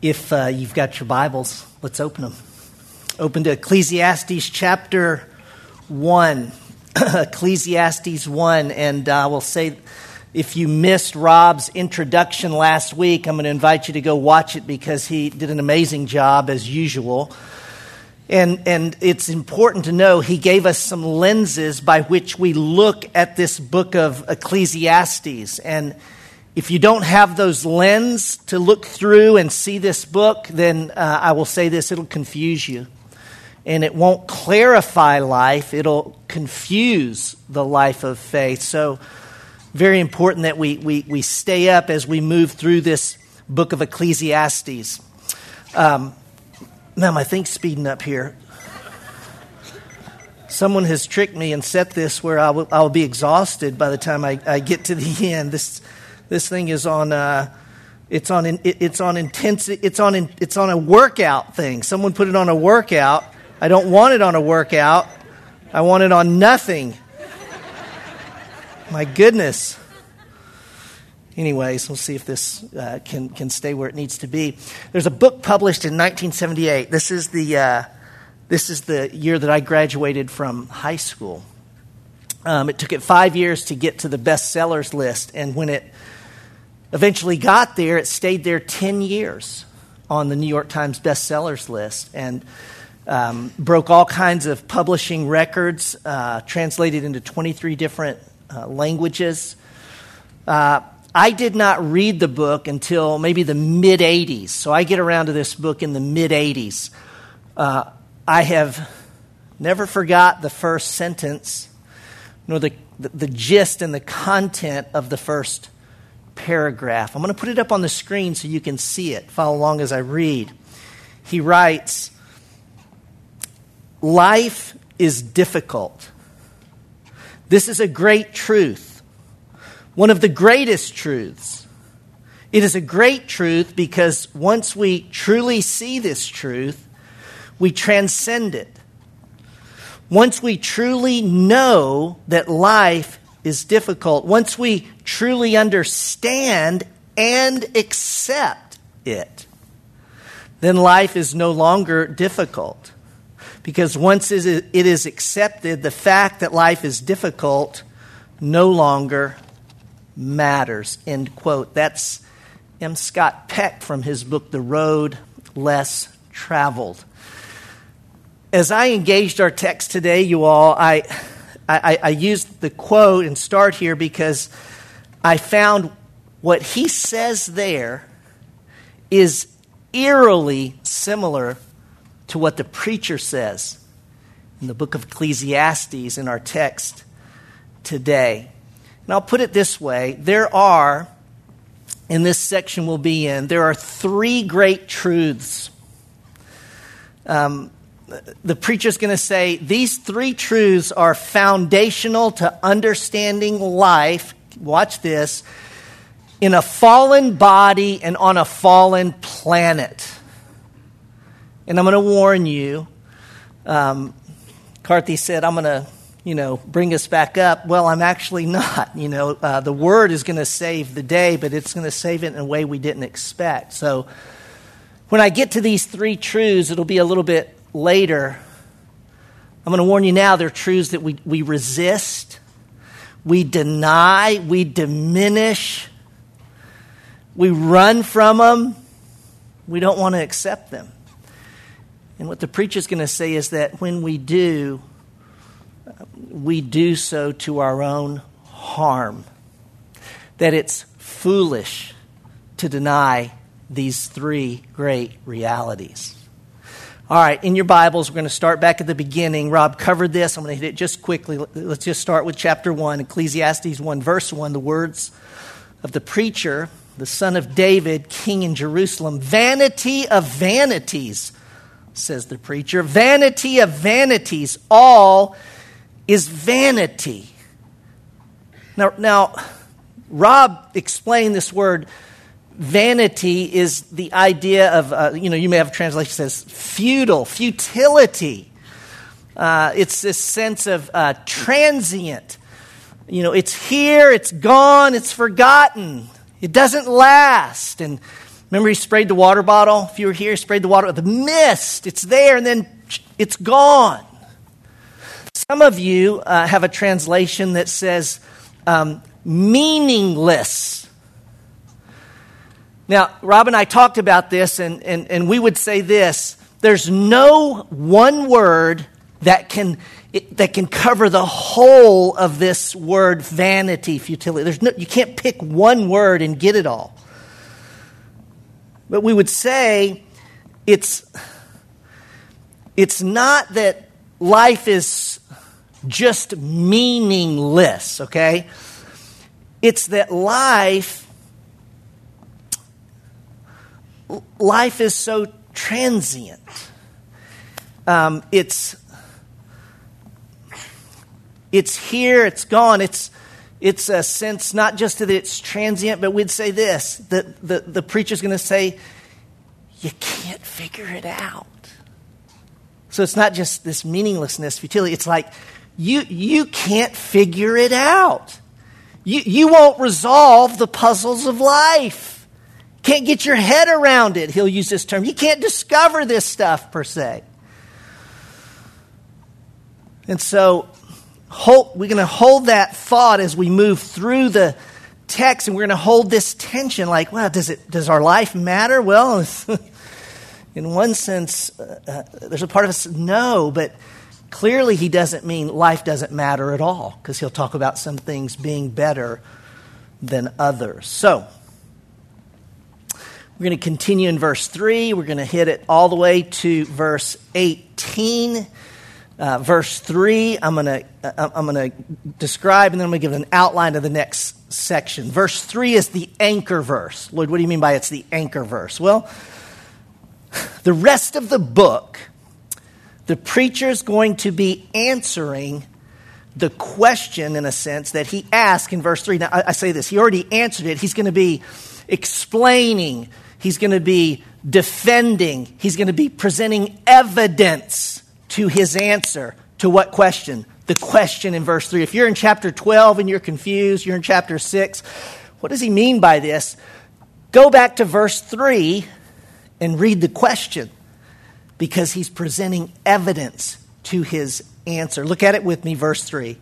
If uh, you've got your Bibles, let's open them. Open to Ecclesiastes chapter 1. Ecclesiastes 1. And I uh, will say, if you missed Rob's introduction last week, I'm going to invite you to go watch it because he did an amazing job as usual. And, and it's important to know he gave us some lenses by which we look at this book of Ecclesiastes. And if you don't have those lens to look through and see this book, then uh, I will say this it'll confuse you. And it won't clarify life, it'll confuse the life of faith. So, very important that we, we, we stay up as we move through this book of Ecclesiastes. Um, man, my thing's speeding up here. Someone has tricked me and set this where I will, I will be exhausted by the time I, I get to the end. This this thing is on. Uh, it's on. It's on intense. It's on. It's on a workout thing. Someone put it on a workout. I don't want it on a workout. I want it on nothing. My goodness. Anyways, we'll see if this uh, can can stay where it needs to be. There's a book published in 1978. This is the uh, this is the year that I graduated from high school. Um, it took it five years to get to the bestsellers list, and when it eventually got there, it stayed there 10 years on the New York Times bestsellers list and um, broke all kinds of publishing records, uh, translated into 23 different uh, languages. Uh, I did not read the book until maybe the mid 80s, so I get around to this book in the mid 80s. Uh, I have never forgot the first sentence, nor the, the, the gist and the content of the first paragraph. I'm going to put it up on the screen so you can see it. Follow along as I read. He writes Life is difficult. This is a great truth, one of the greatest truths. It is a great truth because once we truly see this truth, we transcend it. Once we truly know that life is difficult, once we truly understand and accept it, then life is no longer difficult. Because once it is accepted, the fact that life is difficult no longer matters. End quote. That's M. Scott Peck from his book, The Road Less Traveled. As I engaged our text today, you all, I, I, I used the quote and start here because I found what he says there is eerily similar to what the preacher says in the book of Ecclesiastes in our text today. And I'll put it this way there are, in this section we'll be in, there are three great truths. Um, the preacher's going to say these three truths are foundational to understanding life watch this, in a fallen body and on a fallen planet. And I'm going to warn you. Um, Carthy said, I'm going to, you know, bring us back up. Well, I'm actually not. You know, uh, the word is going to save the day, but it's going to save it in a way we didn't expect. So when I get to these three truths, it'll be a little bit later. I'm going to warn you now, they're truths that we, we resist we deny, we diminish, we run from them, we don't want to accept them. And what the preacher is going to say is that when we do, we do so to our own harm. That it's foolish to deny these three great realities. All right, in your Bibles, we're going to start back at the beginning. Rob covered this. I'm going to hit it just quickly. Let's just start with chapter 1, Ecclesiastes 1, verse 1, the words of the preacher, the son of David, king in Jerusalem. Vanity of vanities, says the preacher. Vanity of vanities. All is vanity. Now, now Rob explained this word vanity is the idea of, uh, you know, you may have a translation that says futile, futility. Uh, it's this sense of uh, transient. You know, it's here, it's gone, it's forgotten. It doesn't last. And Remember, he sprayed the water bottle? If you were here, he sprayed the water. The mist, it's there, and then it's gone. Some of you uh, have a translation that says um, meaningless. Now, Rob and I talked about this, and, and, and we would say this there's no one word that can, that can cover the whole of this word vanity, futility. There's no, you can't pick one word and get it all. But we would say it's, it's not that life is just meaningless, okay? It's that life life is so transient. Um, it's it's here, it's gone. It's it's a sense not just that it's transient, but we'd say this: that the, the preacher's going to say, "You can't figure it out." So it's not just this meaninglessness, futility. It's like you you can't figure it out. You you won't resolve the puzzles of life can't get your head around it. He'll use this term. You can't discover this stuff per se. And so hold, we're going to hold that thought as we move through the text, and we're going to hold this tension like, well, does, it, does our life matter? Well, in one sense, uh, uh, there's a part of us, no, but clearly he doesn't mean life doesn't matter at all, because he'll talk about some things being better than others. So, we're going to continue in verse 3. We're going to hit it all the way to verse 18. Uh, verse 3, I'm going to uh, I'm going to describe and then I'm going to give an outline of the next section. Verse 3 is the anchor verse. Lloyd, what do you mean by it's the anchor verse? Well, the rest of the book, the preacher is going to be answering the question, in a sense, that he asked in verse 3. Now, I, I say this, he already answered it. He's going to be explaining He's going to be defending. He's going to be presenting evidence to his answer to what question? The question in verse 3. If you're in chapter 12 and you're confused, you're in chapter 6, what does he mean by this? Go back to verse 3 and read the question because he's presenting evidence to his answer. Look at it with me, verse 3.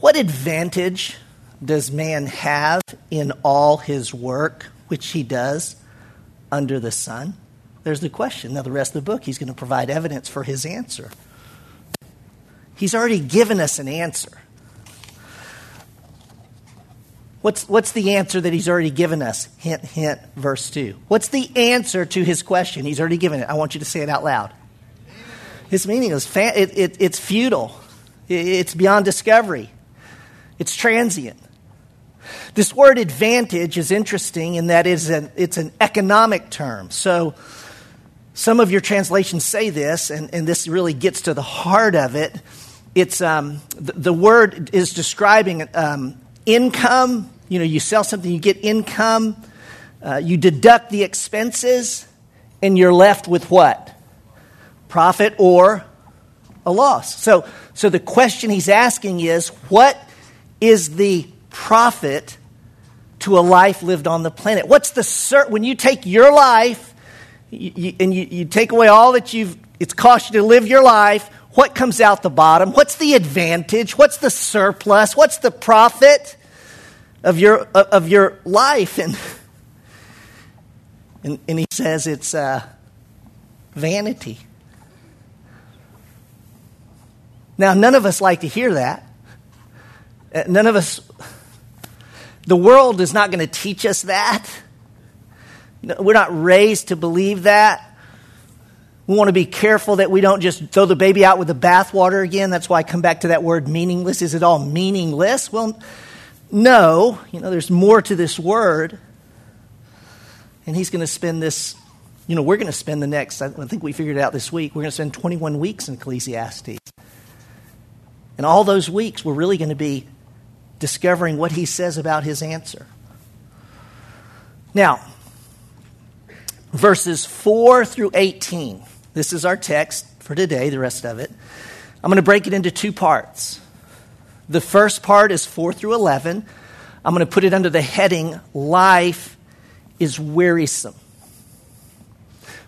What advantage does man have in all his work which he does? Under the sun? There's the question. Now, the rest of the book, he's going to provide evidence for his answer. He's already given us an answer. What's, what's the answer that he's already given us? Hint, hint, verse 2. What's the answer to his question? He's already given it. I want you to say it out loud. His meaning is it, it, it's futile, it, it's beyond discovery, it's transient. This word advantage is interesting in that it's an, it's an economic term. So some of your translations say this, and, and this really gets to the heart of it. It's um, the, the, word is describing um, income. You know, you sell something, you get income, uh, you deduct the expenses, and you're left with what? Profit or a loss. So, so the question he's asking is what is the profit to a life lived on the planet? What's the cert when you take your life you, you, and you, you take away all that you've it's cost you to live your life? What comes out the bottom? What's the advantage? What's the surplus? What's the profit of your of your life? And and, and he says it's uh, vanity. Now, none of us like to hear that. Uh, none of us the world is not going to teach us that. We're not raised to believe that. We want to be careful that we don't just throw the baby out with the bathwater again. That's why I come back to that word meaningless. Is it all meaningless? Well, no. You know, there's more to this word. And he's going to spend this, you know, we're going to spend the next, I think we figured it out this week, we're going to spend 21 weeks in Ecclesiastes. And all those weeks, we're really going to be discovering what he says about his answer. Now, verses 4 through 18. This is our text for today, the rest of it. I'm going to break it into two parts. The first part is 4 through 11. I'm going to put it under the heading Life is Wearisome.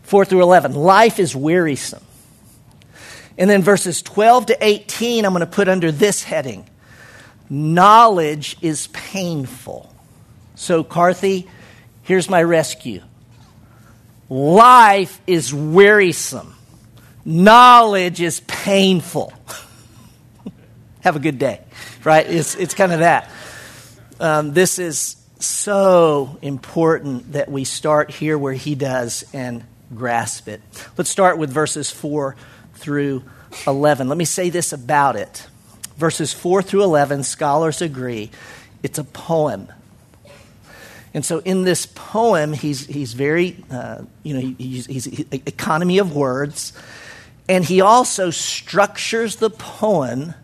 4 through 11. Life is wearisome. And then verses 12 to 18, I'm going to put under this heading Knowledge is painful. So, Carthy, here's my rescue. Life is wearisome. Knowledge is painful. Have a good day, right? It's, it's kind of that. Um, this is so important that we start here where he does and grasp it. Let's start with verses 4 through 11. Let me say this about it. Verses 4 through 11, scholars agree it's a poem. And so in this poem, he's, he's very, uh, you know, he's, he's economy of words. And he also structures the poem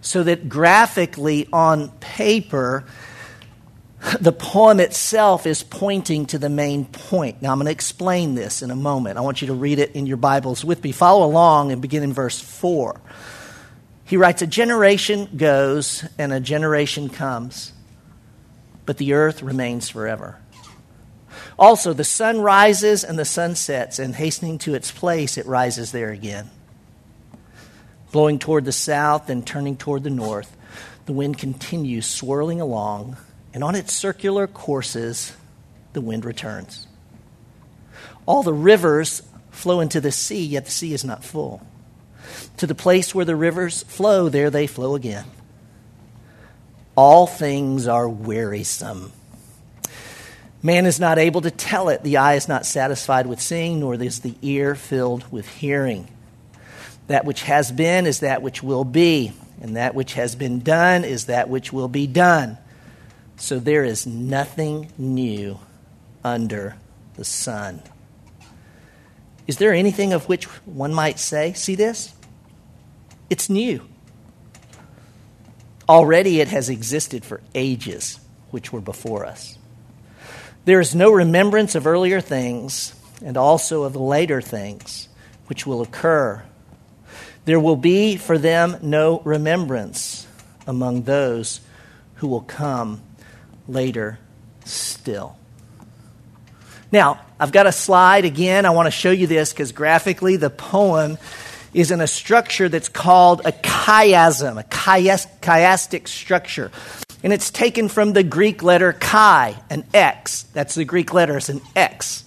so that graphically on paper, the poem itself is pointing to the main point. Now, I'm going to explain this in a moment. I want you to read it in your Bibles with me. Follow along and begin in verse 4. He writes, A generation goes and a generation comes but the earth remains forever. Also, the sun rises and the sun sets, and hastening to its place, it rises there again. Blowing toward the south and turning toward the north, the wind continues swirling along, and on its circular courses, the wind returns. All the rivers flow into the sea, yet the sea is not full. To the place where the rivers flow, there they flow again. All things are wearisome. Man is not able to tell it. The eye is not satisfied with seeing, nor is the ear filled with hearing. That which has been is that which will be, and that which has been done is that which will be done. So there is nothing new under the sun. Is there anything of which one might say, see this? It's new. Already it has existed for ages, which were before us. There is no remembrance of earlier things and also of later things which will occur. There will be for them no remembrance among those who will come later still. Now, I've got a slide again. I want to show you this because graphically the poem is in a structure that's called a chiasm, a chiastic structure. And it's taken from the Greek letter chi, an X. That's the Greek letter, it's an X.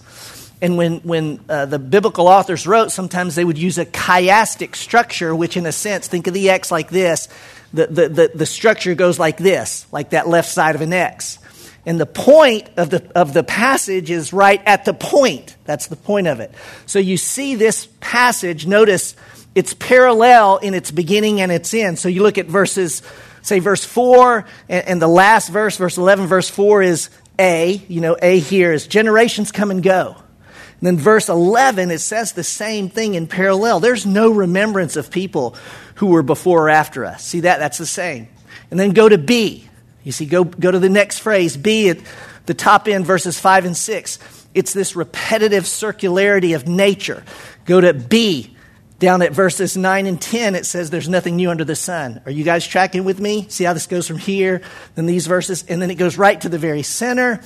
And when, when uh, the biblical authors wrote, sometimes they would use a chiastic structure, which, in a sense, think of the X like this. The, the, the, the structure goes like this, like that left side of an X. And the point of the, of the passage is right at the point. That's the point of it. So you see this passage, notice it's parallel in its beginning and its end. So you look at verses, say verse 4, and, and the last verse, verse 11, verse 4 is A. You know, A here is generations come and go. And then verse 11, it says the same thing in parallel. There's no remembrance of people who were before or after us. See that? That's the same. And then go to B. You see, go, go to the next phrase, B at the top end, verses 5 and 6. It's this repetitive circularity of nature. Go to B, down at verses 9 and 10, it says there's nothing new under the sun. Are you guys tracking with me? See how this goes from here, then these verses, and then it goes right to the very center,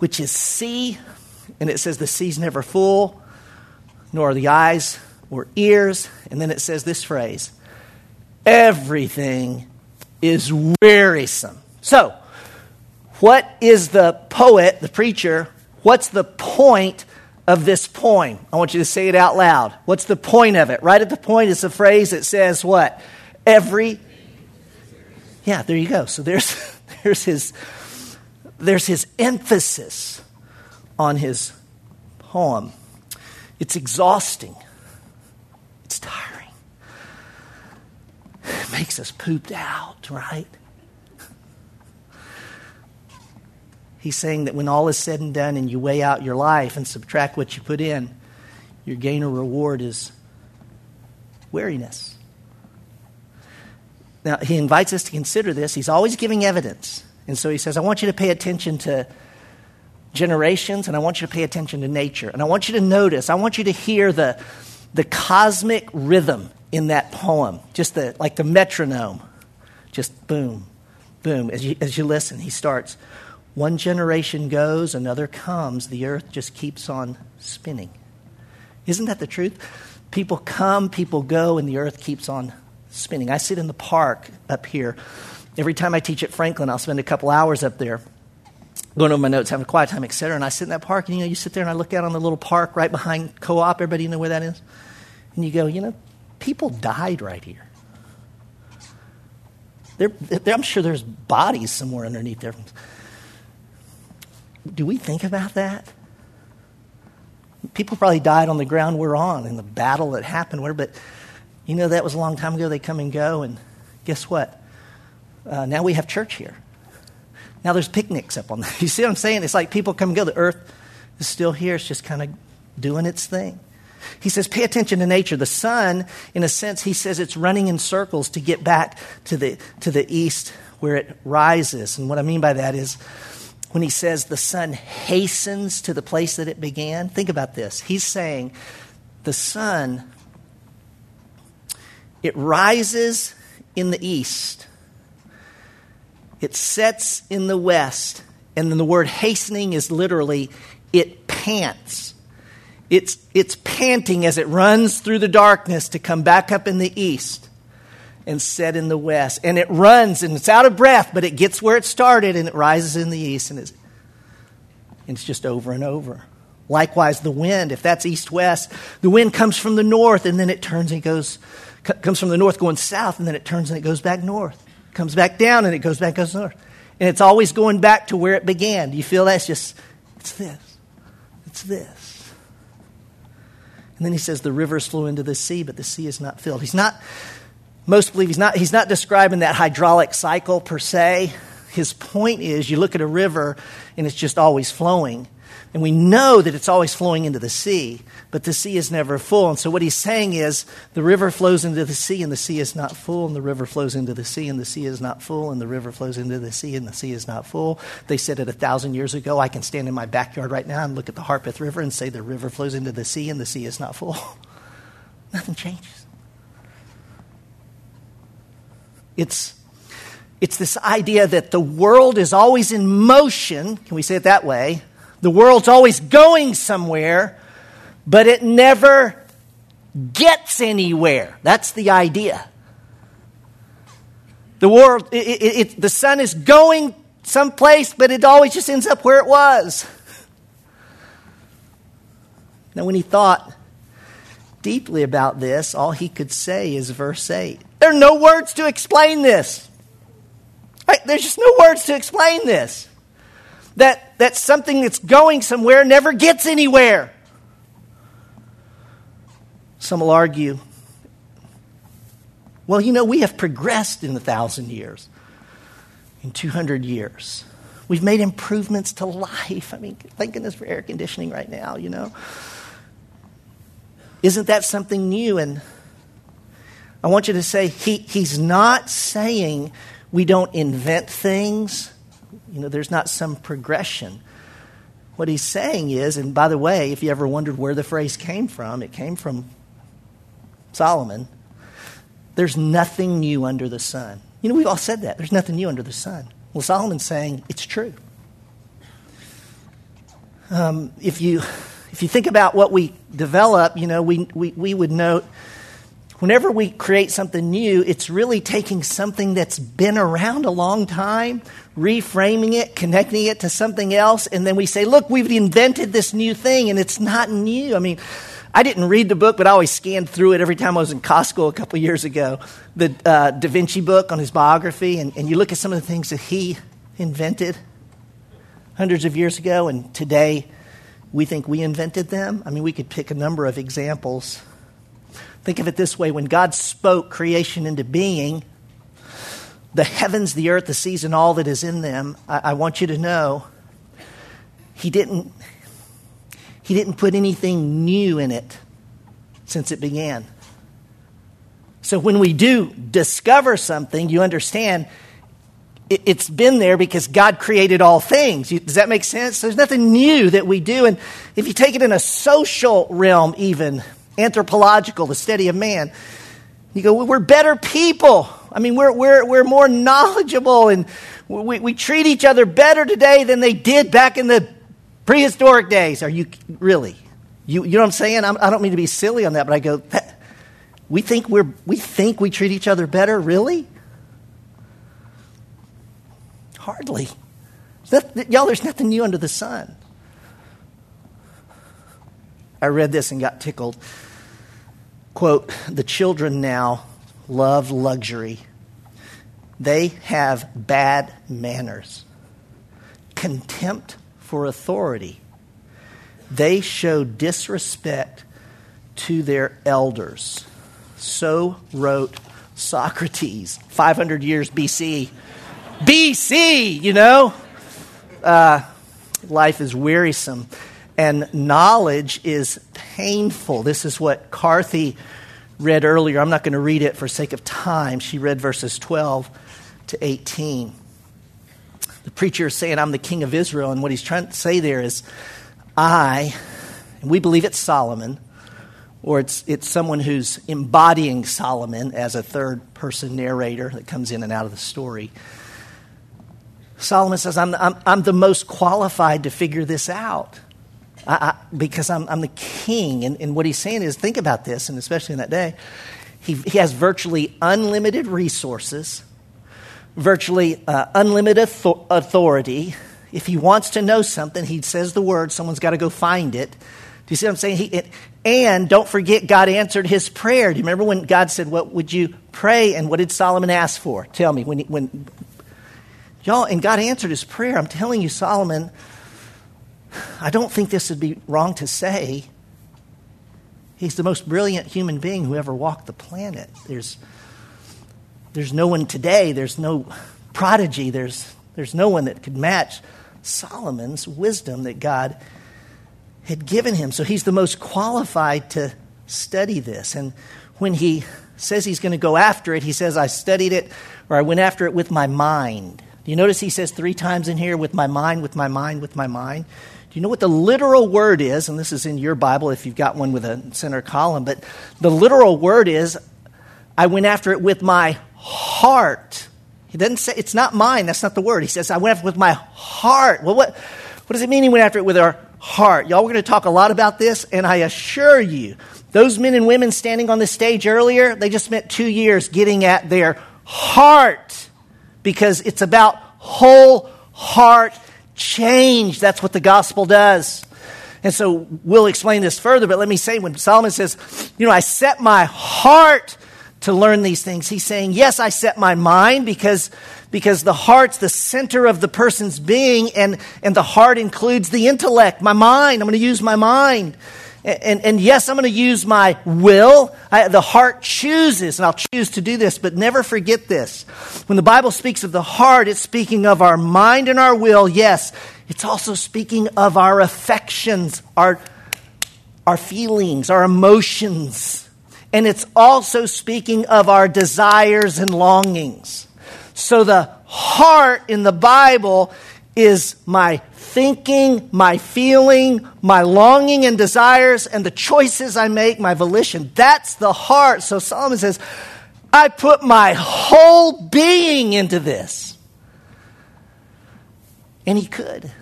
which is C, and it says the sea's never full, nor are the eyes or ears. And then it says this phrase everything is wearisome. So, what is the poet, the preacher, what's the point of this poem. I want you to say it out loud. What's the point of it? Right at the point is a phrase that says what? Every Yeah, there you go. So there's there's his there's his emphasis on his poem. It's exhausting. It's tiring. It makes us pooped out, right? He's saying that when all is said and done and you weigh out your life and subtract what you put in, your gain or reward is weariness. Now, he invites us to consider this. He's always giving evidence. And so he says, I want you to pay attention to generations, and I want you to pay attention to nature. And I want you to notice, I want you to hear the, the cosmic rhythm in that poem, just the, like the metronome. Just boom, boom. As you, as you listen, he starts, one generation goes, another comes, the earth just keeps on spinning. Isn't that the truth? People come, people go, and the earth keeps on spinning. I sit in the park up here. Every time I teach at Franklin, I'll spend a couple hours up there going over my notes, having a quiet time, etc. And I sit in that park, and you know, you sit there and I look out on the little park right behind Co-op. Everybody know where that is? And you go, you know, people died right here. They're, they're, I'm sure there's bodies somewhere underneath there. Do we think about that? People probably died on the ground we're on in the battle that happened where, but you know that was a long time ago. They come and go, and guess what? Uh, now we have church here. Now there's picnics up on that. You see what I'm saying? It's like people come and go. The earth is still here. It's just kind of doing its thing. He says, pay attention to nature. The sun, in a sense, he says it's running in circles to get back to the, to the east where it rises. And what I mean by that is when he says the sun hastens to the place that it began, think about this. He's saying the sun, it rises in the east it sets in the west. And then the word hastening is literally, it pants. It's, it's panting as it runs through the darkness to come back up in the east and set in the west. And it runs and it's out of breath, but it gets where it started and it rises in the east and it's, and it's just over and over. Likewise, the wind, if that's east west, the wind comes from the north and then it turns and it goes, comes from the north going south and then it turns and it goes back north comes back down and it goes back goes north. And it's always going back to where it began. Do you feel that's just, it's this. It's this. And then he says the rivers flow into the sea, but the sea is not filled. He's not, most believe he's not, he's not describing that hydraulic cycle per se. His point is you look at a river and it's just always flowing. And we know that it's always flowing into the sea, but the sea is never full. And so what he's saying is the river flows into the sea and the sea is not full, and the river flows into the sea and the sea is not full, and the river flows into the sea and the sea is not full. They said it a thousand years ago. I can stand in my backyard right now and look at the Harpeth River and say the river flows into the sea and the sea is not full. Nothing changes. It's it's this idea that the world is always in motion. Can we say it that way? The world's always going somewhere, but it never gets anywhere. That's the idea. The world, it, it, it, the sun is going someplace, but it always just ends up where it was. Now, when he thought deeply about this, all he could say is verse 8. There are no words to explain this. Right? There's just no words to explain this that, that something that's going somewhere never gets anywhere. Some will argue, well, you know, we have progressed in a thousand years, in 200 years. We've made improvements to life. I mean, thank goodness for air conditioning right now, you know. Isn't that something new? And I want you to say, he, he's not saying we don't invent things you know, there's not some progression. What he's saying is, and by the way, if you ever wondered where the phrase came from, it came from Solomon. There's nothing new under the sun. You know, we've all said that. There's nothing new under the sun. Well, Solomon's saying it's true. Um, if you if you think about what we develop, you know, we, we, we would note whenever we create something new, it's really taking something that's been around a long time, reframing it, connecting it to something else, and then we say, look, we've invented this new thing, and it's not new. I mean, I didn't read the book, but I always scanned through it every time I was in Costco a couple years ago. The uh, Da Vinci book on his biography, and, and you look at some of the things that he invented hundreds of years ago, and today we think we invented them. I mean, we could pick a number of examples Think of it this way when God spoke creation into being, the heavens, the earth, the seas, and all that is in them, I, I want you to know He didn't, he didn't put anything new in it since it began. So when we do discover something, you understand it, has been there because God created all things. Does that make sense? There's nothing new that we do. And if you take it in a social realm, even, anthropological, the study of man. You go, we're better people. I mean, we're, we're, we're more knowledgeable and we, we treat each other better today than they did back in the prehistoric days. Are you really? You, you know what I'm saying? I'm, I do not mean to be silly on that, but I go, that, we think we're we think we treat each other better, really? Hardly. Y'all, there's nothing new under the sun. I read this and got tickled. Quote, the children now love luxury. They have bad manners, contempt for authority. They show disrespect to their elders. So wrote Socrates, 500 years BC. BC, you know? Uh, life is wearisome and knowledge is painful. This is what Carthy read earlier. I'm not going to read it for sake of time. She read verses 12 to 18. The preacher is saying, I'm the king of Israel, and what he's trying to say there is, I, and we believe it's Solomon, or it's, it's someone who's embodying Solomon as a third person narrator that comes in and out of the story. Solomon says, I'm, I'm, I'm the most qualified to figure this out. I, I, because I'm, I'm, the king. And, and, what he's saying is think about this, and especially in that day, he, he has virtually unlimited resources, virtually uh, unlimited authority. If he wants to know something, he says the word, someone's got to go find it. Do you see what I'm saying? He, it, and don't forget, God answered his prayer. Do you remember when God said, What would you pray? And what did Solomon ask for? Tell me. When, when Y'all, and God answered his prayer. I'm telling you, Solomon I don't think this would be wrong to say. He's the most brilliant human being who ever walked the planet. There's, there's no one today, there's no prodigy, there's, there's no one that could match Solomon's wisdom that God had given him. So he's the most qualified to study this. And when he says he's going to go after it, he says, I studied it or I went after it with my mind. Do you notice he says three times in here, with my mind, with my mind, with my mind? You know what the literal word is? And this is in your Bible if you've got one with a center column, but the literal word is I went after it with my heart. He doesn't say it's not mine, that's not the word. He says I went after it with my heart. Well, what, what does it mean he went after it with our heart? Y'all, we're going to talk a lot about this, and I assure you, those men and women standing on the stage earlier, they just spent two years getting at their heart because it's about whole heart change. That's what the gospel does. And so we'll explain this further, but let me say when Solomon says, you know, I set my heart to learn these things, he's saying, yes, I set my mind because, because the heart's the center of the person's being, and, and the heart includes the intellect, my mind. I'm going to use my mind. And, and, yes, I'm going to use my will. I, the heart chooses, and I'll choose to do this, but never forget this. When the Bible speaks of the heart, it's speaking of our mind and our will, yes. It's also speaking of our affections, our, our feelings, our emotions. And it's also speaking of our desires and longings. So the heart in the Bible is my thinking, my feeling, my longing and desires, and the choices I make, my volition. That's the heart. So Solomon says, I put my whole being into this. And he could.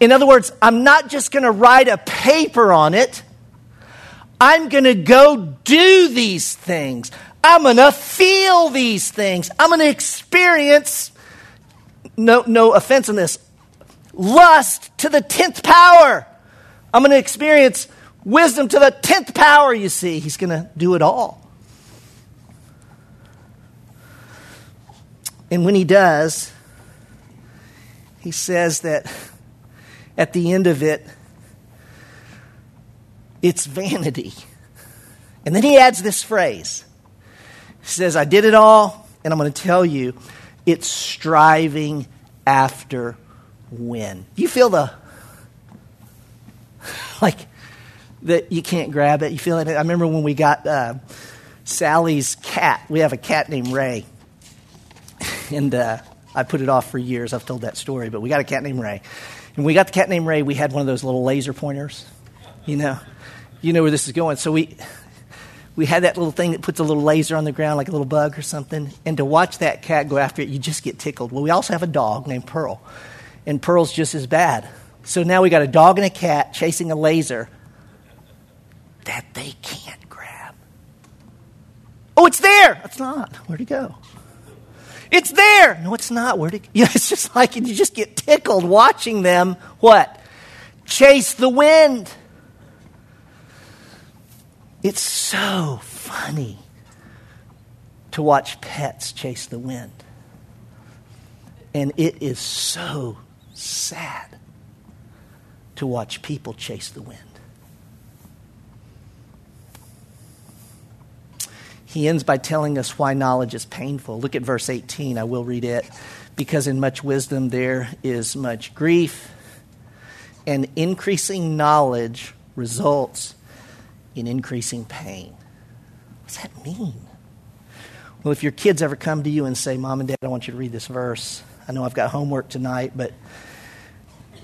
In other words, I'm not just going to write a paper on it. I'm going to go do these things. I'm going to feel these things. I'm going to experience, no, no offense in this, lust to the 10th power. I'm going to experience wisdom to the 10th power, you see. He's going to do it all. And when he does, he says that at the end of it, it's vanity. And then he adds this phrase. He says, I did it all, and I'm going to tell you, it's striving after win. You feel the like that you can't grab it. You feel it. I remember when we got uh, Sally's cat. We have a cat named Ray, and uh, I put it off for years. I've told that story, but we got a cat named Ray. And we got the cat named Ray. We had one of those little laser pointers. You know, you know where this is going. So we we had that little thing that puts a little laser on the ground, like a little bug or something. And to watch that cat go after it, you just get tickled. Well, we also have a dog named Pearl and Pearl's just as bad. So now we got a dog and a cat chasing a laser that they can't grab. Oh, it's there. It's not. Where'd it go? It's there. No, it's not. Where'd it? Yeah, it's just like you just get tickled watching them. What? Chase the wind. It's so funny to watch pets chase the wind. And it is so sad to watch people chase the wind. He ends by telling us why knowledge is painful. Look at verse 18. I will read it. Because in much wisdom there is much grief, and increasing knowledge results in increasing pain. What does that mean? Well, if your kids ever come to you and say, Mom and Dad, I want you to read this verse, I know I've got homework tonight, but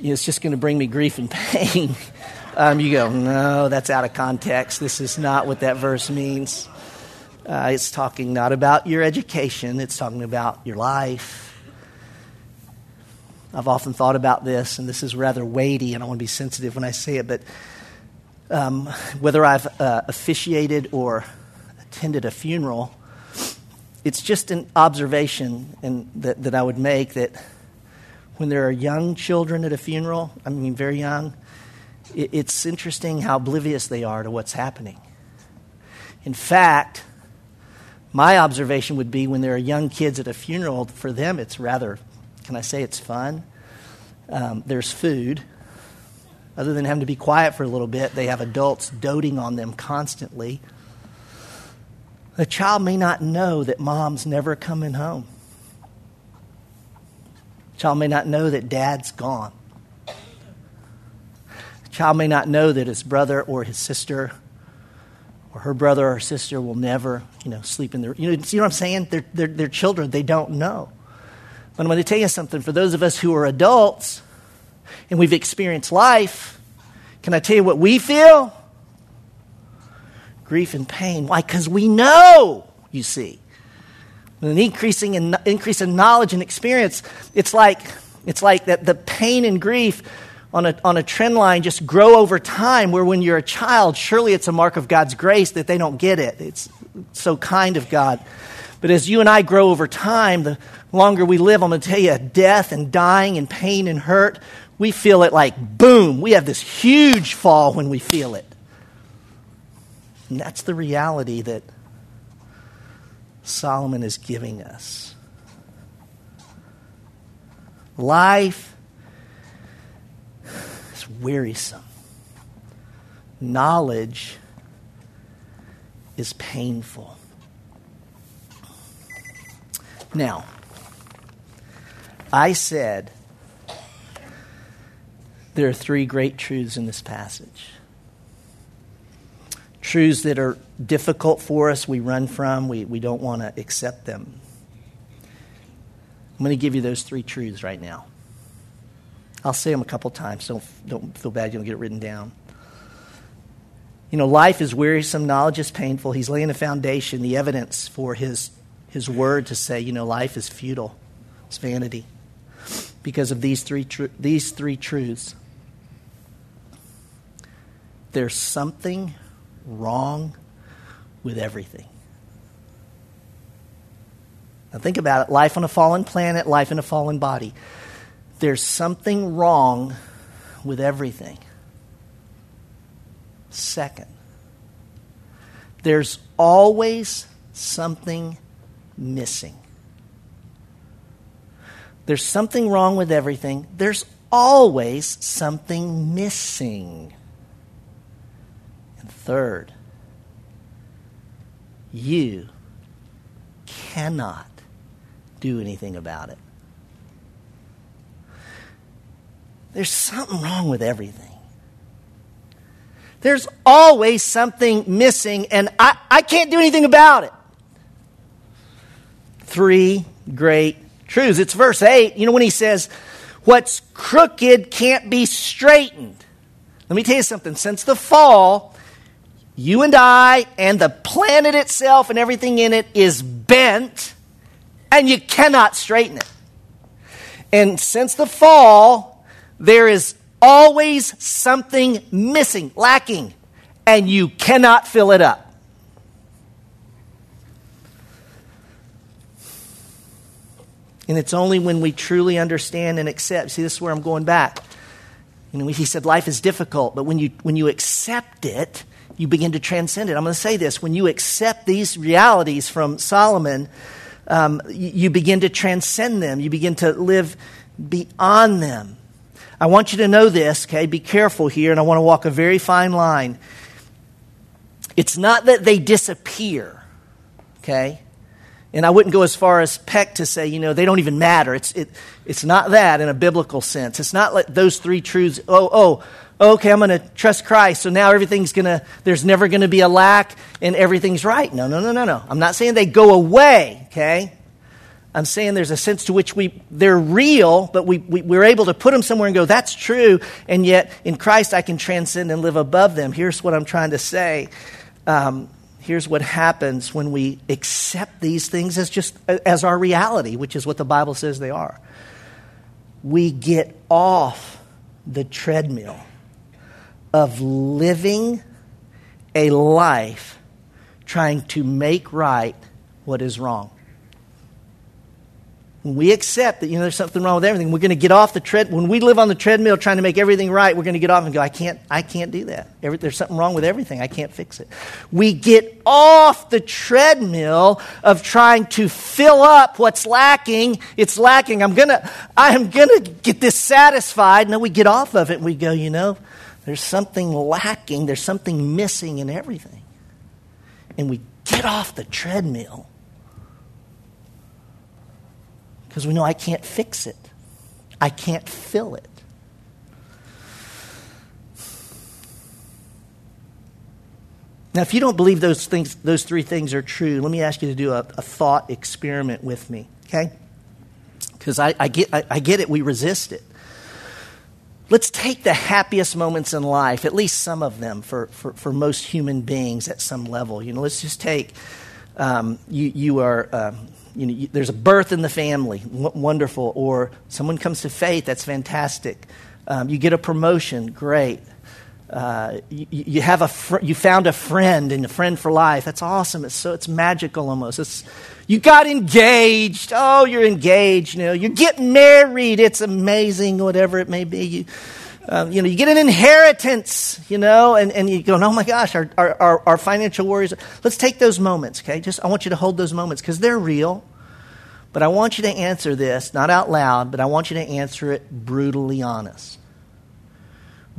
it's just going to bring me grief and pain. Um, you go, no, that's out of context. This is not what that verse means. Uh, it's talking not about your education, it's talking about your life. I've often thought about this, and this is rather weighty, and I want to be sensitive when I say it, but um, whether I've uh, officiated or attended a funeral, it's just an observation and that, that I would make that when there are young children at a funeral, I mean, very young, it, it's interesting how oblivious they are to what's happening. In fact, my observation would be when there are young kids at a funeral, for them it's rather, can I say it's fun? Um, there's food. Other than having to be quiet for a little bit, they have adults doting on them constantly. The child may not know that mom's never coming home. The child may not know that dad's gone. The child may not know that his brother or his sister or her brother or sister will never, you know, sleep in their, you know, see what I'm saying? They're, they're, they're children, they don't know. But I'm going to tell you something. For those of us who are adults and we've experienced life, can I tell you what we feel? Grief and pain. Why? Because we know, you see. With an increasing in, increase in knowledge and experience, it's like, it's like that the pain and grief on a, on a trend line just grow over time, where when you're a child, surely it's a mark of God's grace that they don't get it. It's so kind of God. But as you and I grow over time, the longer we live, I'm going to tell you, death and dying and pain and hurt, we feel it like boom. We have this huge fall when we feel it. And that's the reality that Solomon is giving us. Life is wearisome. Knowledge is painful. Now, I said there are three great truths in this passage. Truths that are difficult for us, we run from, we, we don't want to accept them. I'm going to give you those three truths right now. I'll say them a couple times. Don't, don't feel bad you don't get it written down. You know, life is wearisome, knowledge is painful. He's laying a foundation, the evidence for his, his word to say, you know, life is futile, it's vanity. Because of these three, tr- these three truths. There's something wrong with everything. Now, think about it life on a fallen planet, life in a fallen body there's something wrong with everything. Second, there's always something missing. There's something wrong with everything. There's always something missing. Third, you cannot do anything about it. There's something wrong with everything. There's always something missing, and I, I can't do anything about it. Three great truths. It's verse 8. You know, when he says, What's crooked can't be straightened. Let me tell you something. Since the fall, you and I and the planet itself and everything in it is bent, and you cannot straighten it. And since the fall, there is always something missing, lacking, and you cannot fill it up. And it's only when we truly understand and accept. See, this is where I'm going back. You know, he said life is difficult, but when you, when you accept it, you begin to transcend it. I'm going to say this when you accept these realities from Solomon, um, you, you begin to transcend them, you begin to live beyond them. I want you to know this, okay? Be careful here, and I want to walk a very fine line. It's not that they disappear, okay? And I wouldn't go as far as Peck to say, you know, they don't even matter. It's, it, it's not that in a biblical sense. It's not like those three truths, oh, oh, okay, I'm going to trust Christ, so now everything's going to, there's never going to be a lack and everything's right. No, no, no, no, no. I'm not saying they go away, okay? I'm saying there's a sense to which we, they're real, but we, we, we're able to put them somewhere and go, that's true, and yet in Christ I can transcend and live above them. Here's what I'm trying to say. Um, here's what happens when we accept these things as just as our reality, which is what the Bible says they are. We get off the treadmill of living a life trying to make right what is wrong. When we accept that, you know, there's something wrong with everything, we're going to get off the tread. When we live on the treadmill trying to make everything right, we're going to get off and go, I can't, I can't do that. Every, there's something wrong with everything. I can't fix it. We get off the treadmill of trying to fill up what's lacking. It's lacking. I'm going to, I'm going to get this satisfied. No, we get off of it and we go, you know, there's something lacking. There's something missing in everything. And we get off the treadmill because we know I can't fix it, I can't fill it. Now, if you don't believe those things, those three things are true, let me ask you to do a, a thought experiment with me, okay? Because I, I, get, I, I get it, we resist it. Let's take the happiest moments in life, at least some of them for, for, for most human beings at some level. You know, let's just take um, you, you are um, you know, you, there's a birth in the family, w- wonderful. Or someone comes to faith, that's fantastic. Um, you get a promotion, great. Uh, you, you, have a fr- you found a friend and a friend for life. That's awesome. It's so it's magical almost. It's, you got engaged. Oh, you're engaged. You know, you're getting married. It's amazing. Whatever it may be. You, um, you know, you get an inheritance, you know, and, and you go, oh my gosh, our, our, our financial worries. Let's take those moments, okay? Just, I want you to hold those moments because they're real. But I want you to answer this, not out loud, but I want you to answer it brutally honest.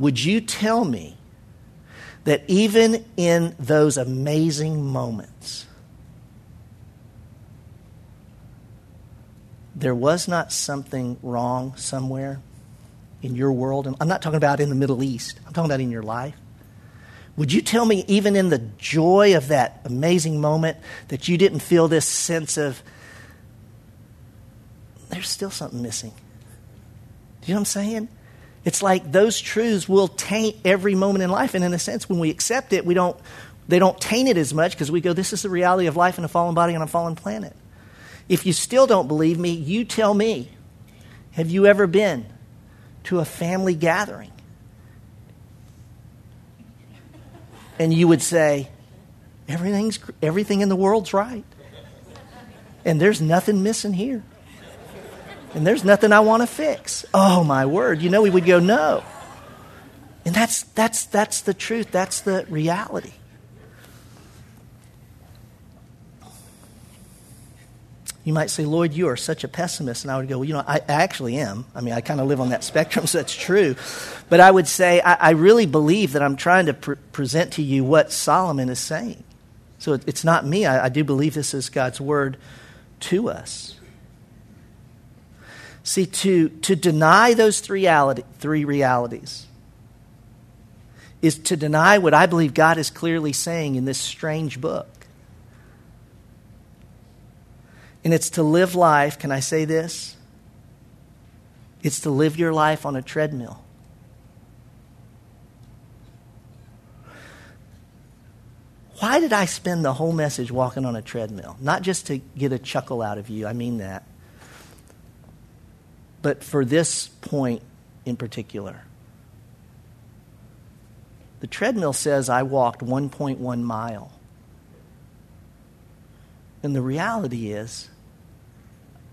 Would you tell me that even in those amazing moments, there was not something wrong somewhere? in your world? And I'm not talking about in the Middle East, I'm talking about in your life. Would you tell me, even in the joy of that amazing moment, that you didn't feel this sense of there's still something missing? Do you know what I'm saying? It's like those truths will taint every moment in life. And in a sense, when we accept it, we don't, they don't taint it as much because we go, this is the reality of life in a fallen body on a fallen planet. If you still don't believe me, you tell me. Have you ever been to a family gathering. And you would say, Everything's, everything in the world's right. And there's nothing missing here. And there's nothing I want to fix. Oh, my word. You know, we would go, No. And that's, that's, that's the truth, that's the reality. You might say, Lloyd, you are such a pessimist. And I would go, well, you know, I, actually am. I mean, I kind of live on that spectrum, so that's true. But I would say, I, I really believe that I'm trying to pre- present to you what Solomon is saying. So it, it's not me. I, I do believe this is God's word to us. See, to, to deny those three, reality, three realities is to deny what I believe God is clearly saying in this strange book. And it's to live life, can I say this? It's to live your life on a treadmill. Why did I spend the whole message walking on a treadmill? Not just to get a chuckle out of you, I mean that. But for this point in particular. The treadmill says I walked 1.1 mile. And the reality is,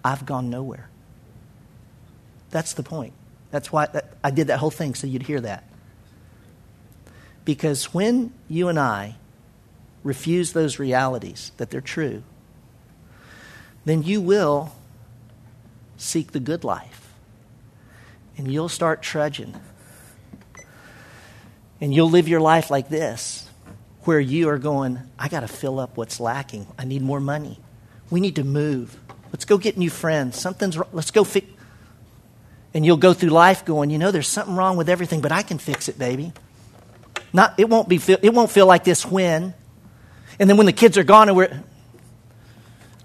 I've gone nowhere. That's the point. That's why I did that whole thing so you'd hear that. Because when you and I refuse those realities, that they're true, then you will seek the good life. And you'll start trudging. And you'll live your life like this, where you are going, I got to fill up what's lacking. I need more money. We need to move. Let's go get new friends. Something's wrong. Let's go fix. And you'll go through life going, you know, there's something wrong with everything, but I can fix it, baby. Not, it, won't be, it won't feel like this when. And then when the kids are gone and we're.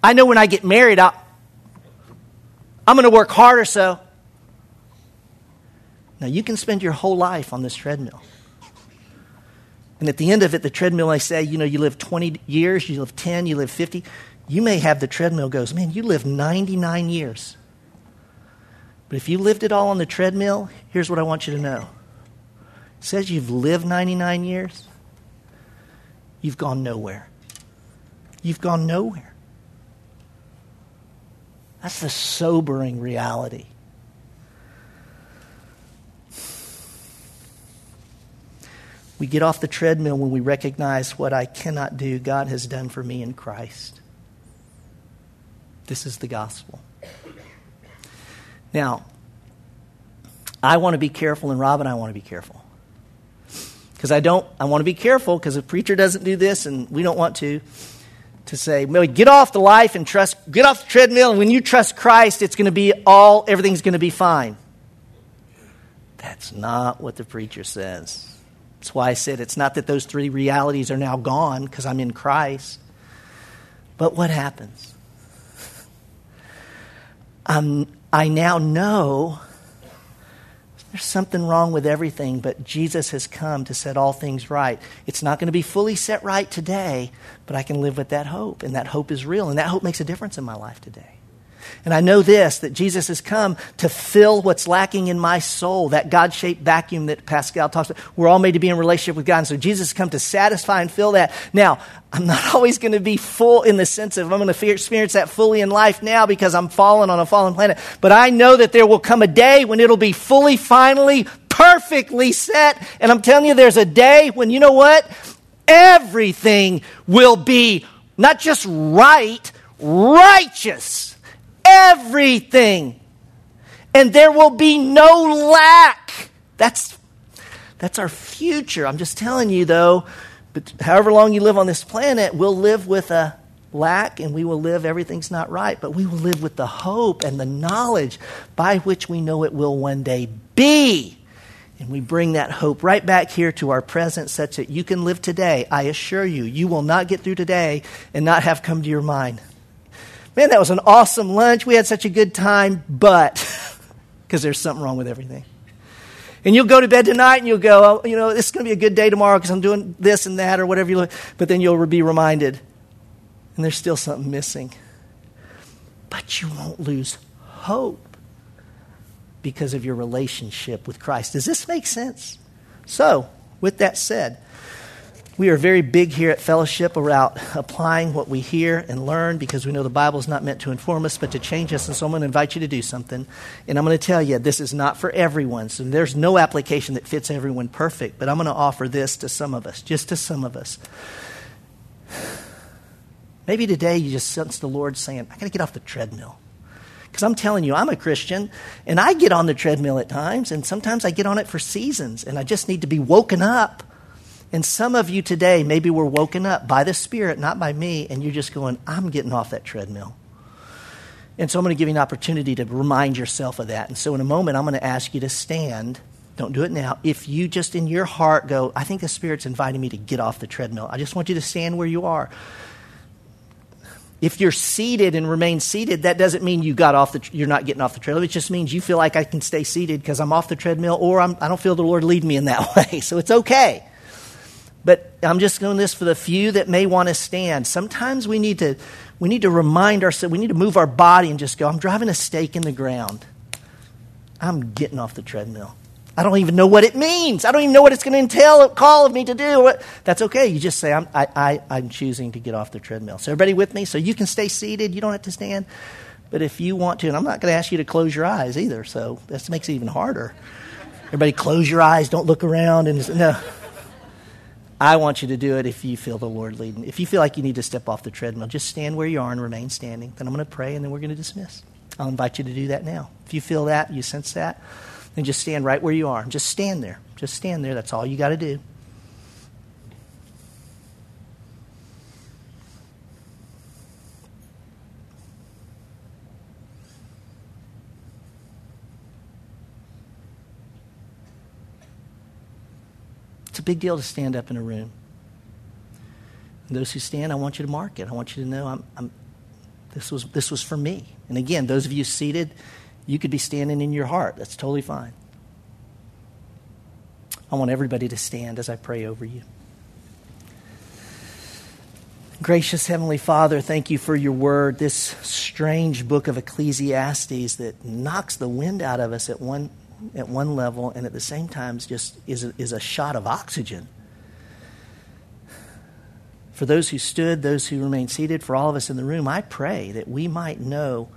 I know when I get married, i I'm going to work harder so. Now, you can spend your whole life on this treadmill. And at the end of it, the treadmill I say, you know, you live 20 years, you live 10, you live 50. You may have the treadmill goes, man, you live 99 years. But if you lived it all on the treadmill, here's what I want you to know. It says you've lived 99 years, you've gone nowhere. You've gone nowhere. That's the sobering reality. We get off the treadmill when we recognize what I cannot do, God has done for me in Christ. This is the gospel. Now, I want to be careful, and Rob and I want to be careful. Because I don't, I want to be careful because if preacher doesn't do this and we don't want to, to say, get off the life and trust, get off the treadmill, and when you trust Christ, it's going to be all, everything's going to be fine. That's not what the preacher says. That's why I said it's not that those three realities are now gone because I'm in Christ. But what happens? I'm, I now know there's something wrong with everything, but Jesus has come to set all things right. It's not going to be fully set right today, but I can live with that hope, and that hope is real, and that hope makes a difference in my life today. And I know this that Jesus has come to fill what's lacking in my soul, that God shaped vacuum that Pascal talks about. We're all made to be in relationship with God. And so Jesus has come to satisfy and fill that. Now, I'm not always going to be full in the sense of I'm going to experience that fully in life now because I'm fallen on a fallen planet. But I know that there will come a day when it'll be fully, finally, perfectly set. And I'm telling you, there's a day when, you know what? Everything will be not just right, righteous everything. And there will be no lack. That's, that's our future. I'm just telling you, though, but however long you live on this planet, we'll live with a lack and we will live everything's not right, but we will live with the hope and the knowledge by which we know it will one day be. And we bring that hope right back here to our present such that you can live today. I assure you, you will not get through today and not have come to your mind man, that was an awesome lunch. We had such a good time, but, because there's something wrong with everything. And you'll go to bed tonight and you'll go, oh, you know, is going to be a good day tomorrow because I'm doing this and that or whatever you. But then you'll be reminded, and there's still something missing. But you won't lose hope because of your relationship with Christ. Does this make sense? So, with that said, we are very big here at Fellowship about applying what we hear and learn because we know the Bible is not meant to inform us but to change us. And so I'm going to invite you to do something. And I'm going to tell you this is not for everyone. So there's no application that fits everyone perfect. But I'm going to offer this to some of us, just to some of us. Maybe today you just sense the Lord saying, I got to get off the treadmill. Because I'm telling you, I'm a Christian, and I get on the treadmill at times, and sometimes I get on it for seasons, and I just need to be woken up and some of you today, maybe were woken up by the Spirit, not by me, and you're just going, I'm getting off that treadmill. And so I'm going to give you an opportunity to remind yourself of that. And so in a moment, I'm going to ask you to stand. Don't do it now. If you just in your heart go, I think the Spirit's inviting me to get off the treadmill, I just want you to stand where you are. If you're seated and remain seated, that doesn't mean you got off the, you're not getting off the treadmill. It just means you feel like I can stay seated because I'm off the treadmill or I'm, I don't feel the Lord lead me in that way. So it's okay. I'm just doing this for the few that may want to stand. Sometimes we need to, we need to remind ourselves, we need to move our body and just go, I'm driving a stake in the ground. I'm getting off the treadmill. I don't even know what it means. I don't even know what it's going to entail, call of me to do. That's okay. You just say, I'm, I, I, I'm choosing to get off the treadmill. So, everybody with me? So, you can stay seated. You don't have to stand. But if you want to, and I'm not going to ask you to close your eyes either, so this makes it even harder. Everybody, close your eyes. Don't look around. And no. I want you to do it if you feel the Lord leading. If you feel like you need to step off the treadmill, just stand where you are and remain standing. Then I'm going to pray, and then we're going to dismiss. I'll invite you to do that now. If you feel that, you sense that, then just stand right where you are. Just stand there. Just stand there. That's all you got to do. It's a big deal to stand up in a room. And those who stand, I want you to mark it. I want you to know I'm, I'm, this, was, this was for me. And again, those of you seated, you could be standing in your heart. That's totally fine. I want everybody to stand as I pray over you. Gracious Heavenly Father, thank you for your word, this strange book of Ecclesiastes that knocks the wind out of us at one at one level and at the same time just is a, is a shot of oxygen. For those who stood, those who remain seated, for all of us in the room, I pray that we might know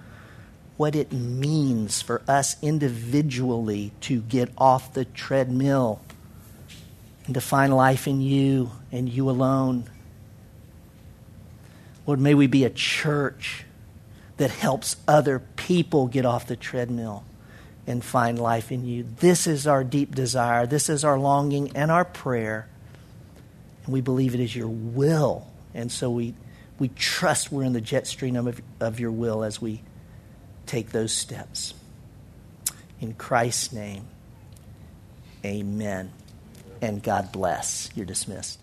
what it means for us individually to get off the treadmill and to find life in you and you alone. Lord, may we be a church that helps other people get off the treadmill and find life in you. This is our deep desire. This is our longing and our prayer. And we believe it is your will. And so we, we trust we're in the jet stream of, of your will as we take those steps. In Christ's name, amen. And God bless. You're dismissed.